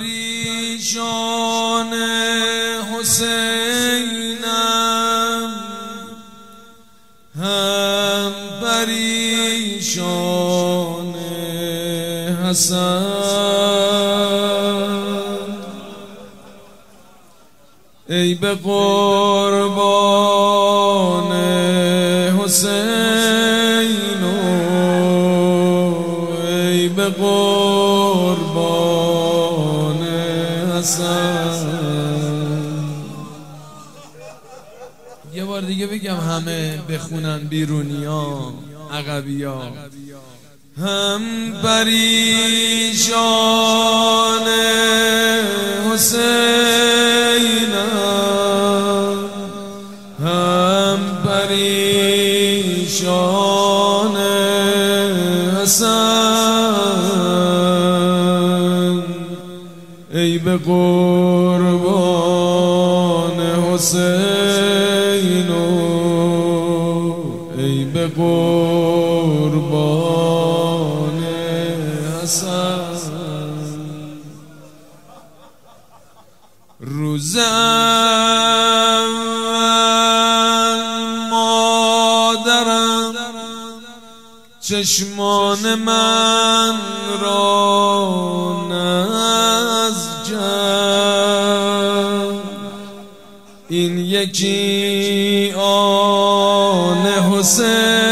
پریشان حسینم هم پریشان حسن. ای به یه بار دیگه بگم همه بخونن بیرونی ها عقبی ها هم پریشان چشمان من را از این یکی آن حسین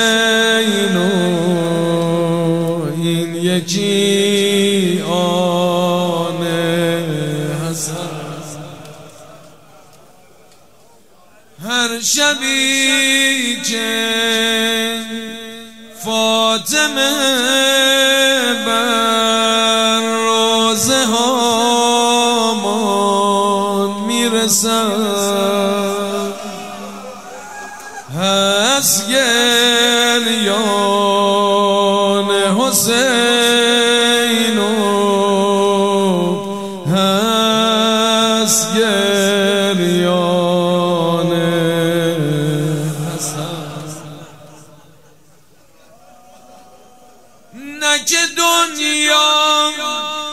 نه که دنیا.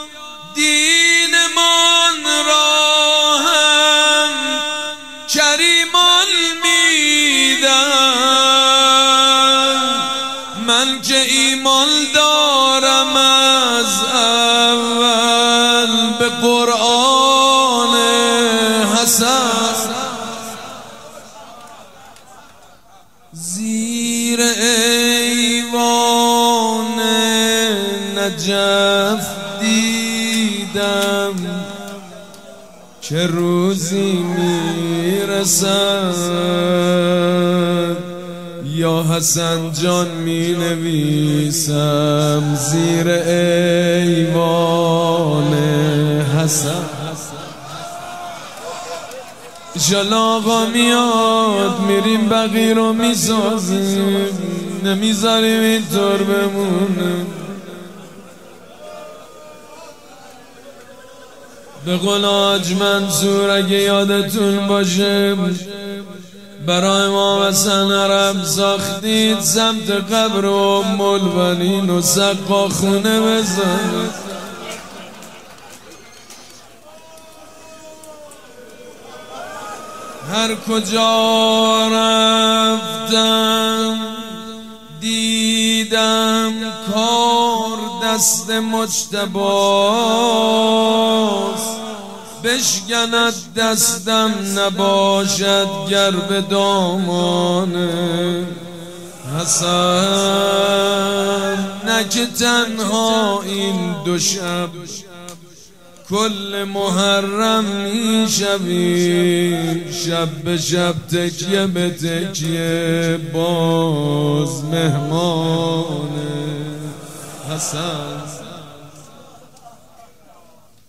که روزی می‌رسد؟ یا حسن جان می نویسم زیر ایوان حسن. آقا میاد میریم بقی رو می‌سازیم. نمی‌ذاریم اینطور بمونه. به قول آج منصور اگه یادتون باشه. برای ما حسن عرب ساختید سمت قبر و ام البنین و سقا خونه بزنید هر کجا رفتم دیدم کار دست مجتباست. بشکند دستم نباشد گر به دامان حسن. نه که تنها این دو شب کل محرم می شوی شب به شب تکیه به تکیه. باز مهمان حسن.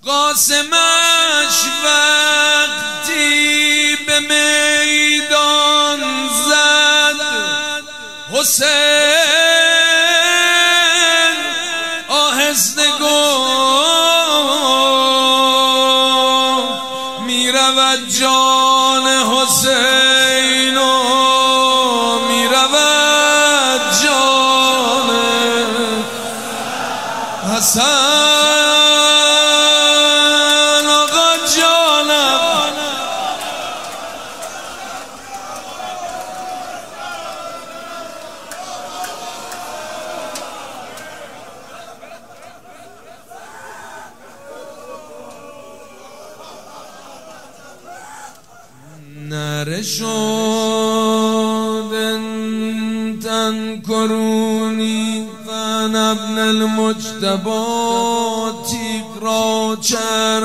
قاسمش وقتی به میدان زد حسین حسن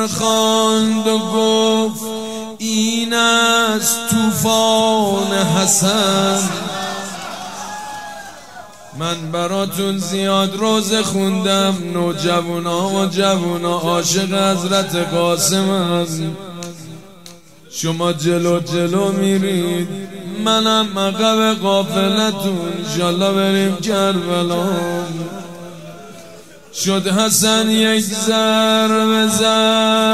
چرخاند و گفت این از توفان حسن. من براتون زیاد روز خوندم نوجوانا و جوونا عاشق حضرت قاسمم شما جلو جلو میرید منم عقب قافلتون انشالله بریم کربلا. شد حسن یک زر بزن.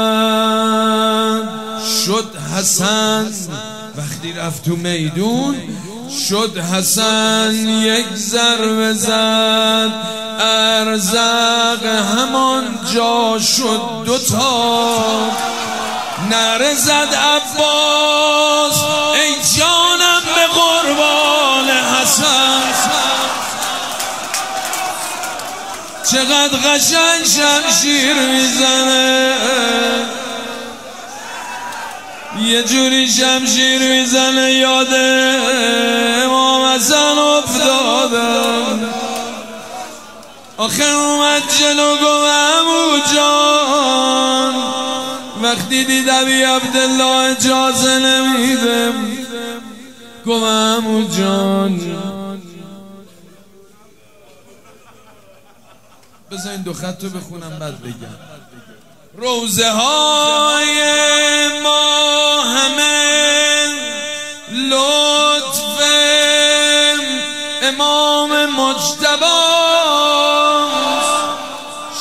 شد حسن وقتی رفت تو میدون شد حسن یک ضربه زد ارزق همان جا شد دوتا نره زد عباس ای چقدر قشنگ شمشیر می‌زنه. یه جوری شمشیر می‌زنه یاد امام حسن افتادم. آخه اومد جلو گوهم جان. وقتی دیدم ای عبدالله اجازه نمیده گوهم جان. بذار دو خط رو بخونم بعد بگم. روزه های ما همه لطف امام مجتبا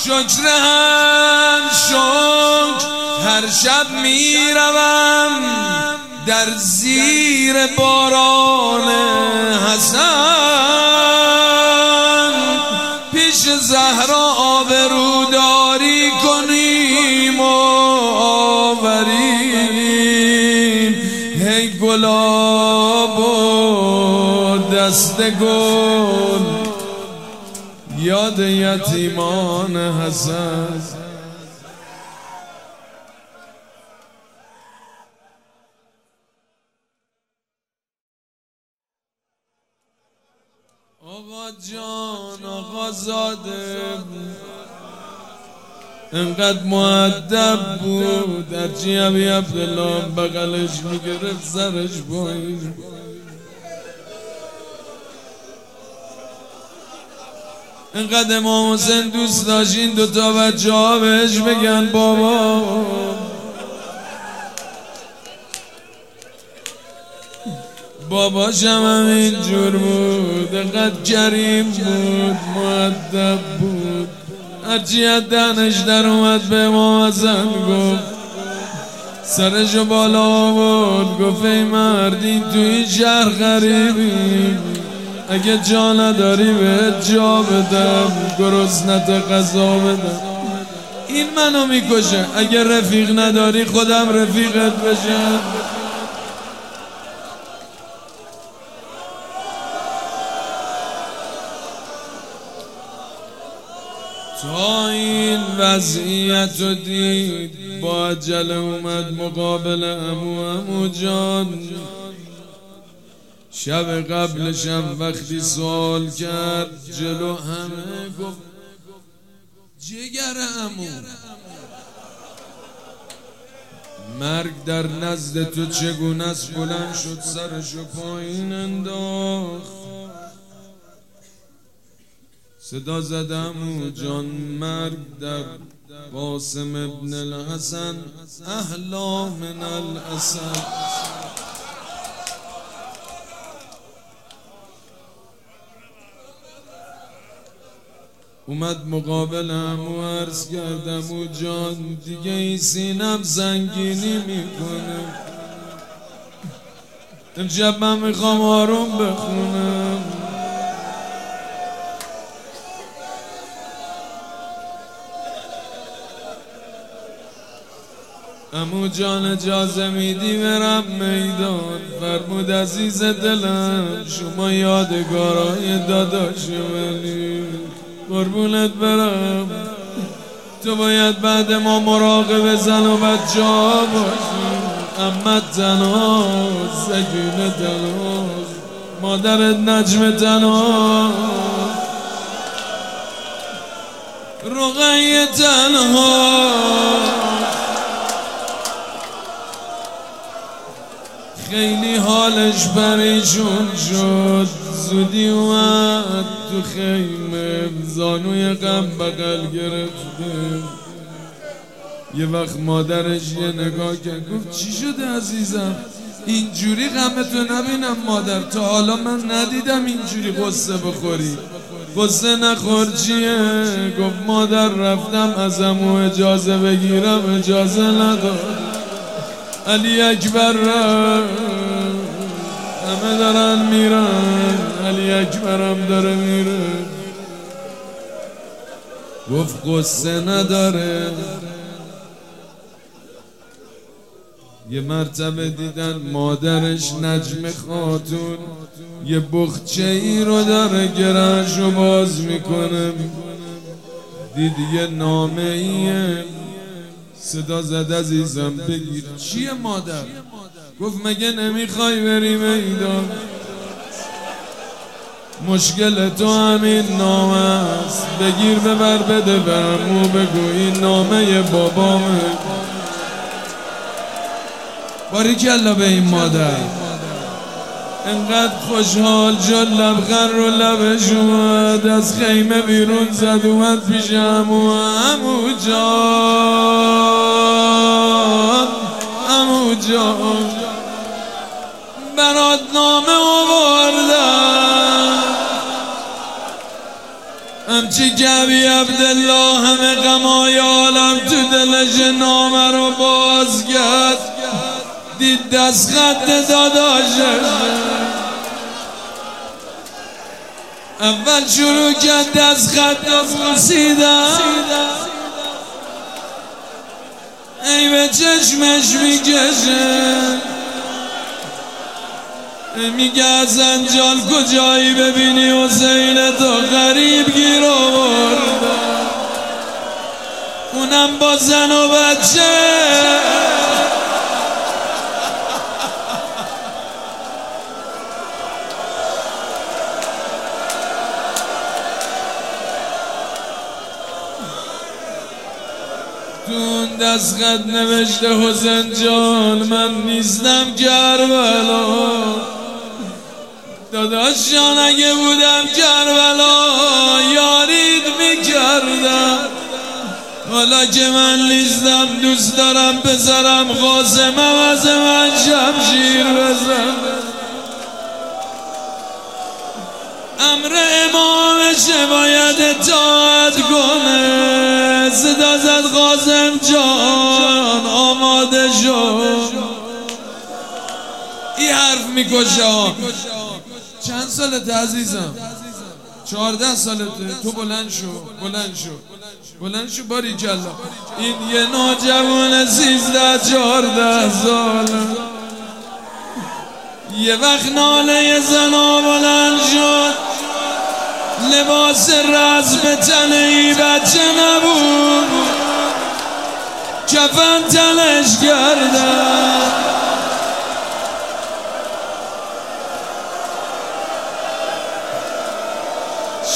شکر هم شکر هر شب می‌روم در زیر باران حسن. پیش زهرا آبروداری کنیم و آوریم. هی گلاب و دست گل یاد یتیمان حسن آقا جان آقا زاده انقدر معدب بود. در عبی عبدالله بغلش می‌گرفت سرش باید انقدر امام حسین دوست داشتین دوتا بچه ها بهش بگن بابا. باباشم هم اینجور بود انقدر کریم بود معدب بود. هرچی از دهنش در اومد به حسن گفت. سرشو بالا بود گفت ای مردین تو این شهر غریبی. اگه جا نداری به جا بدم گرسنت غذا بدم. این منو می‌کشه اگه رفیق نداری خودم رفیقت بشم. وضعیت رو دید. با عجله اومد مقابل امو امو جان. شب قبلشم وقتی سوال کرد جلو همه گفت جگر امو. مرگ در نزد تو چگونه است؟ بلند شد سرشو پایین انداخت. صدا زدم و جان مرگ در قاسم ابن الحسن. احلا من الاسد. اومد مقابلم و عرض کردم و جان دیگه این سینم زنگینی می‌کنه. امشب من می‌خوام آروم بخونم. امو جان اجازه میدی برم میدان؟ فرمود عزیز دلم شما یادگارای داداش منی. قربونت برم. تو باید بعد ما مراقب زن و ها باشی. امت تناز سکینه تناز مادرت نجم تناز رقیه تنها خیلی حالش پریشون شد. زودی اومد تو خیمه. زانوی غم بغل گرفته. یه وقت مادرش یه نگاه کرد. گفت چی شده عزیزم؟ اینجوری غمتو نبینم مادر. تا حالا من ندیدم اینجوری قصه بخوری. قصه نخور چیه؟ گفت مادر رفتم ازم و اجازه بگیرم اجازه نداد علی اکبر همه دارن میرن. علی اکبرم داره میره. گفت قصه نداره. یه مرتبه دیدن مادرش نجم خاتون. یه بخچه ای رو داره گرش رو باز می‌کنه. دید یه نامه ایه صدا زد عزیزم بگیر. چیه مادر؟ گفت مگه نمی‌خوای بری میدان؟ مشکل تو همین نامه است. بگیر ببر بده برمو بگو این نامه بابامه. باری کلا به این مادر. انقدر خوشحال جد لبخن رو لبش اومد از خیمه بیرون زد اومد پیش امو امو جان امو جان. برات نامه آوردم. همچی گبی عبدالله همه غمای عالم تو دلش نامه رو باز کرد. دید دست خط داداشه اول شروع کرد دست خط ای به چشمش می‌کشه. میگه از انجال کجایی ببینی؟ حسین تو غریب گیر آورد اونم با زن و بچه. دست خط نوشته حسین جان من نیستم کربلا. داداش جان اگه بودم کربلا یارید می‌کردم. حالا که من نیستم دوست دارم بذارم قاسم از من شمشیر بزن امر امامش باید اطاعت کنه صدا قاسم جان آماده شو. این حرف می‌کشه چند سالت عزیزم؟ چهارده سالته. تو بلند شو بلند شو. بلند شو باری کلا این یه نوجوان سیزده چهارده سال یه وقت ناله زنا بلند شد. لباس رز به تن ای بچه نبود. کفن تنش کردن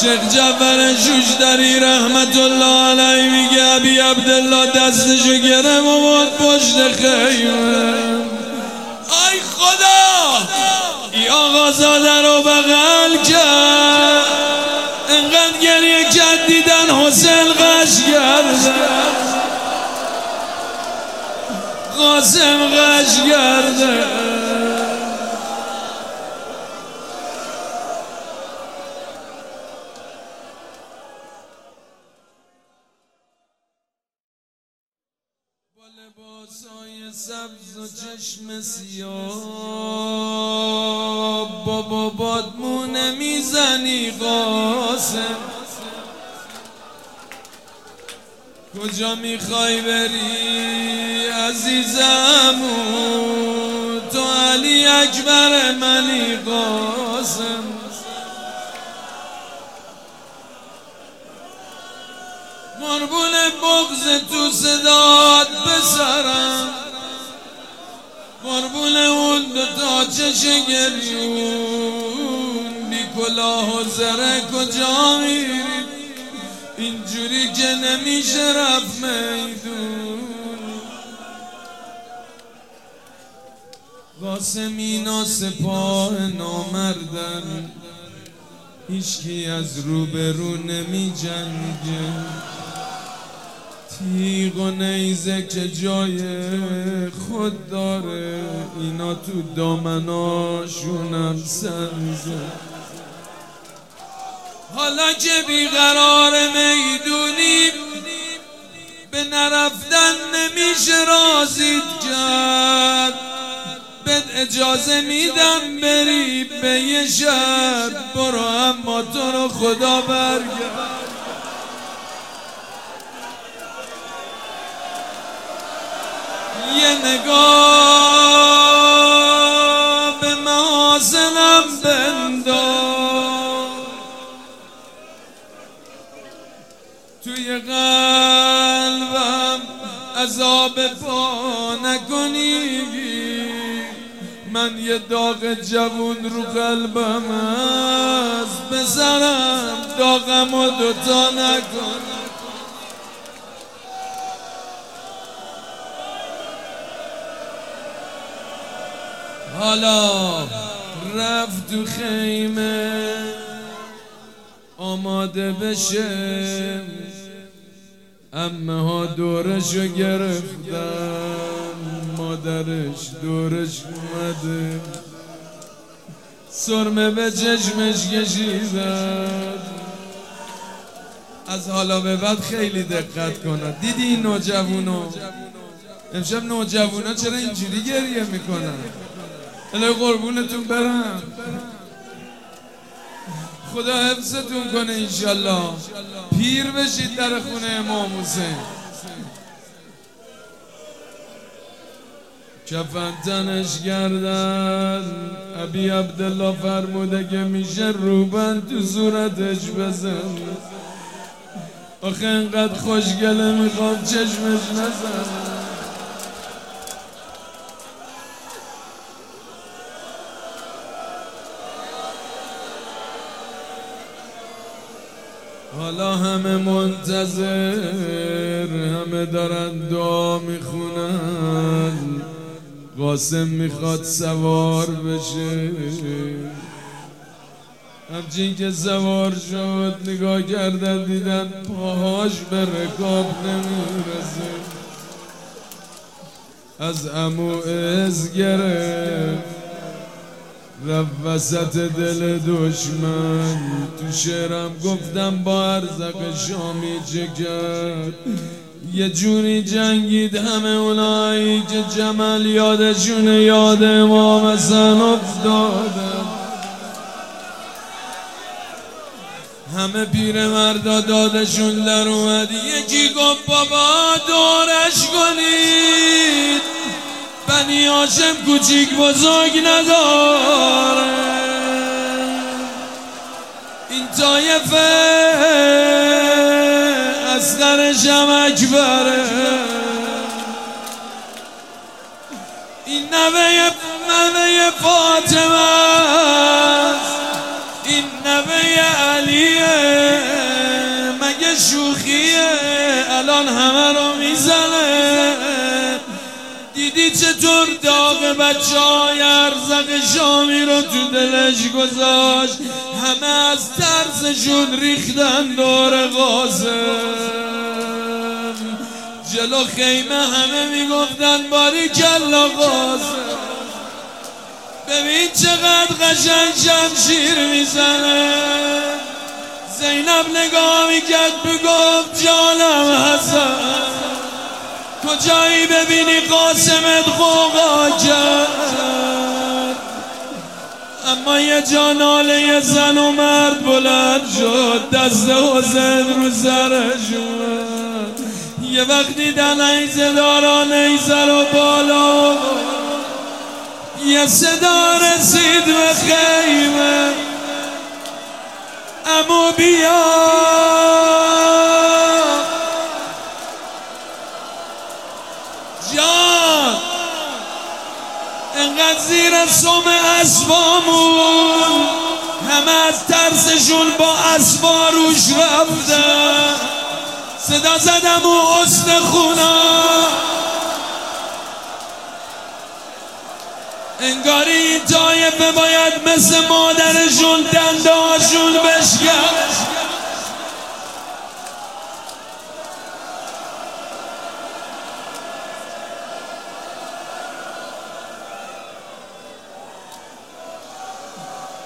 شیخ جعفر شوشتری رحمت الله علیه میگه ابی عبدالله دستشو گرم و بود پشت خیمه. ای آقا زاده رو بغل کرد. انقدر گریه کرد دیدن حسین غش کرده قاسم غش کرده با لباسای سبز و چشم سیاه. بابا بادمونه می‌زنی قاسم. کجا می‌خوای بری عزیزم؟ تو علی اکبر منی قاسم. قربون بغز تو صدات بسرم. قربون اون دو تا چش گریون. بی کلاه و زره کجا میری اینجوری که نمیشه رفت میدون. قاسمینا سپاه نامردن هیچکی از روبرو نمی جنگه تیغ و نیزه که جای خود داره. اینا تو دامناشونم سنزه حالا که بیقرار می‌دونیم به نرفتن نمیشه رازید کرد. بد اجازه میدم بری به یه شب برو اما تو رو خدا برگرد. یه نگاه به محاسنم بنداز. توی قلبم عذاب پا نکنی. من یه داغ جوون رو قلبم از بزرم داغم و دوتا نکن حالا رفت تو خیمه آماده بشه. امه ها دورشو گرفتن مادرش دورش اومده. سرمه به چشمش کشیدن. از حالا به بعد خیلی دقت کنن دیدی این نوجوونو امشب نوجوونا چرا اینجوری گریه می‌کنن؟ الهی قربونتون برم. خدا حفظتون کنه انشالله. پیر بشید در خونه امام حسین. کفن تنش گردن. ابی عبدالله فرموده که میشه روبن تو صورتش بزن. آخه انقدر خوشگله می‌خوام چشمش نزن. حالا همه منتظر همه دارن دعا می‌خونن. قاسم می‌خواد سوار بشه. همچین که سوار شد نگاه کردن دیدن پاهاش به رکاب نمی‌رسه. از امو از گرفت. رفت وسط دل دشمن. تو شعرم گفتم با ارزق شامی کرد یه جوری جنگید همه اونایی که جمل یادشون یاد امام حسن افتادن همه پیر مردا دادشون در اومد. یکی گفت بابا دورش کنید. بنی هاشم کوچیک بزرگ نداره. این طایفه از درشم اکبره این نوه نوه فاطمه این نوه علیه مگه شوخیه؟ الان همه رو چطور داغ بچه های ارزق شامی رو تو دلش گذاشت. همه از ترسشون ریختن دور قاسم. جلو خیمه همه می‌گفتن باری کلا قاسم. ببین چقدر قشنگ شمشیر می‌زنه. زینب نگاه می‌کرد بگفت جانم حسن. کجایی ببینی قاسمت خوقا کرد اما یه جاناله یه زن و مرد بلند شد دست حسین رو سرشون یه وقتی دیدن ایزه داران ایزه رو بالا. یه صدا رسید به خیمه. امو بیا. سوم اسبامون. همه از ترسشون با اسبا روش رفتن صدا زدم و حسن خونا انگاری این طایفه باید مثل مادرشون دنداشون بشکن.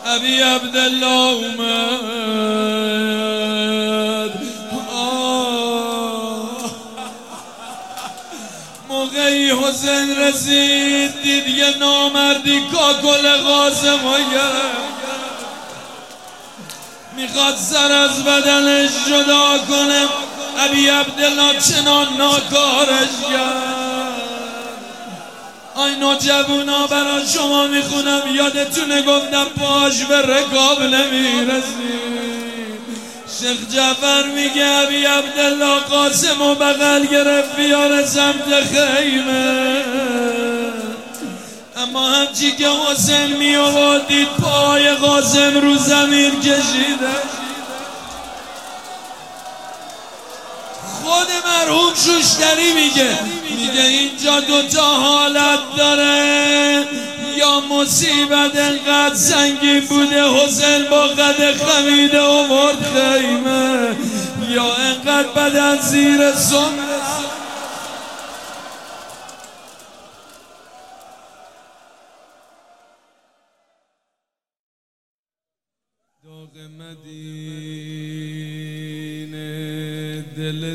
ابی عبدالله اومد. موقعی حسین رسید دید یه نامردی کاکل قاسم می‌خواد سر از بدنش جدا کنه. ابی عبدالله چنان ناکارش کرد. آی نوجوونا برا شما می‌خونم. یادتونه گفتم پاش به رکاب نمی‌رسی. شیخ جعفر میگه ابی عبدالله قاسم و بغل گرفت بیار سمت خیمه. اما همچی که حسین می دید پای قاسم رو زمین کشیده. خود مرحوم شوشتری میگه. میگه اینجا دوتا حالت داره. یا مصیبت انقدر سنگین بوده حسین با قد خمیده و مرد خیمه. یا انقدر بدن زیر سم.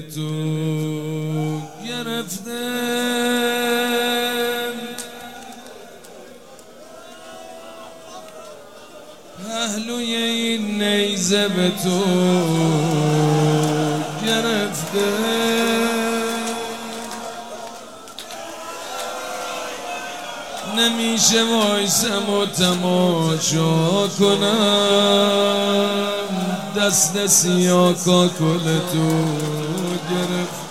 تو گرفته پهلوی این نیزه به تو گرفته نمیشه وایسم و تماشا کنم. دست سیاه کاکل تو گرفته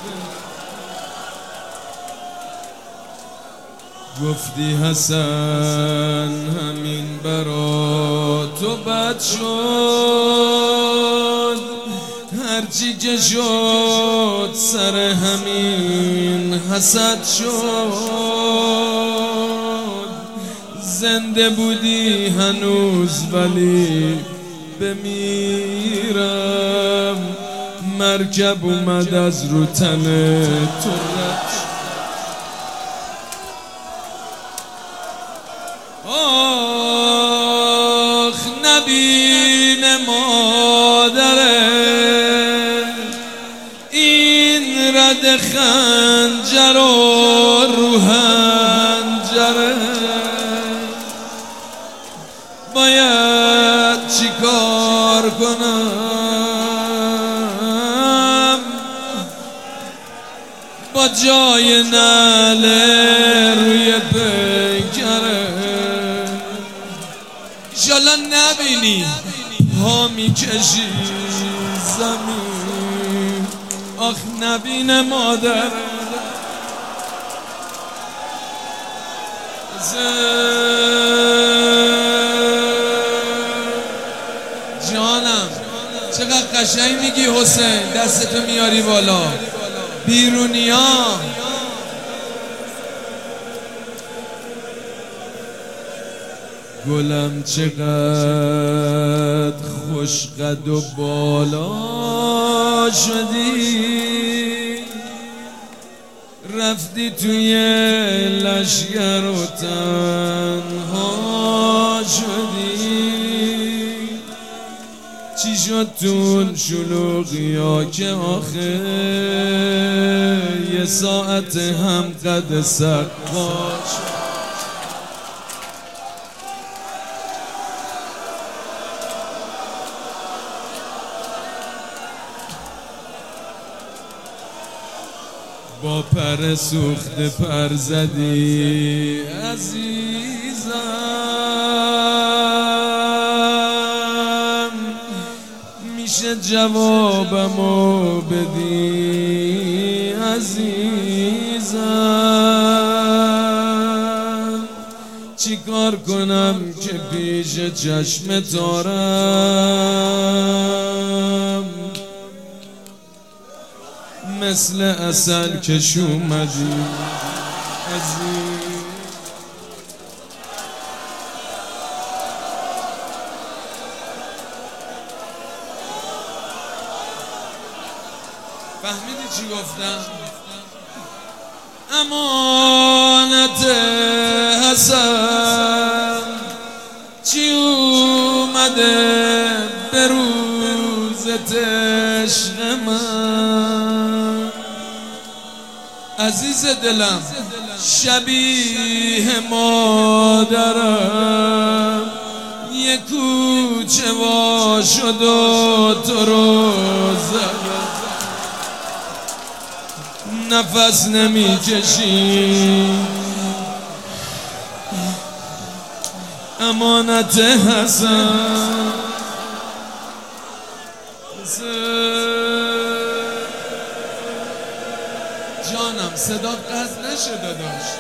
گفتی حسن همین برا تو بد شد. هرچی که شد سر همین حسد شد. زنده بودی هنوز ولی بمیرم. مرکب اومد از رو تن تو. آخ نبین مادره این رد خنجر ایشالا نبینی ها می‌کشی زمین. آخ نبین مادر. جانم چقدر قشنگ میگی حسین دستتو میاری بالا. بیرونیا گلم چقدر خوش قد و بالا شدی. رفتی توی لشگر و تنها شدی. چی شد تون شلوغی که آخه یه ساعت هم قد سقا شد با پر سوخت پر زدی عزیزم. میشه جوابمو بدی عزیزم. چی کار کنم که پیش چشم تارم مثل اصل کش اومدی فهمیدی چی گفتم؟ امانت حسن. چی اومده به عزیز دلم شبیه مادرم. یه کوچه وا شد و تو رو نفس نمی‌کشی امانت حسن. صدا قد نشده داشت.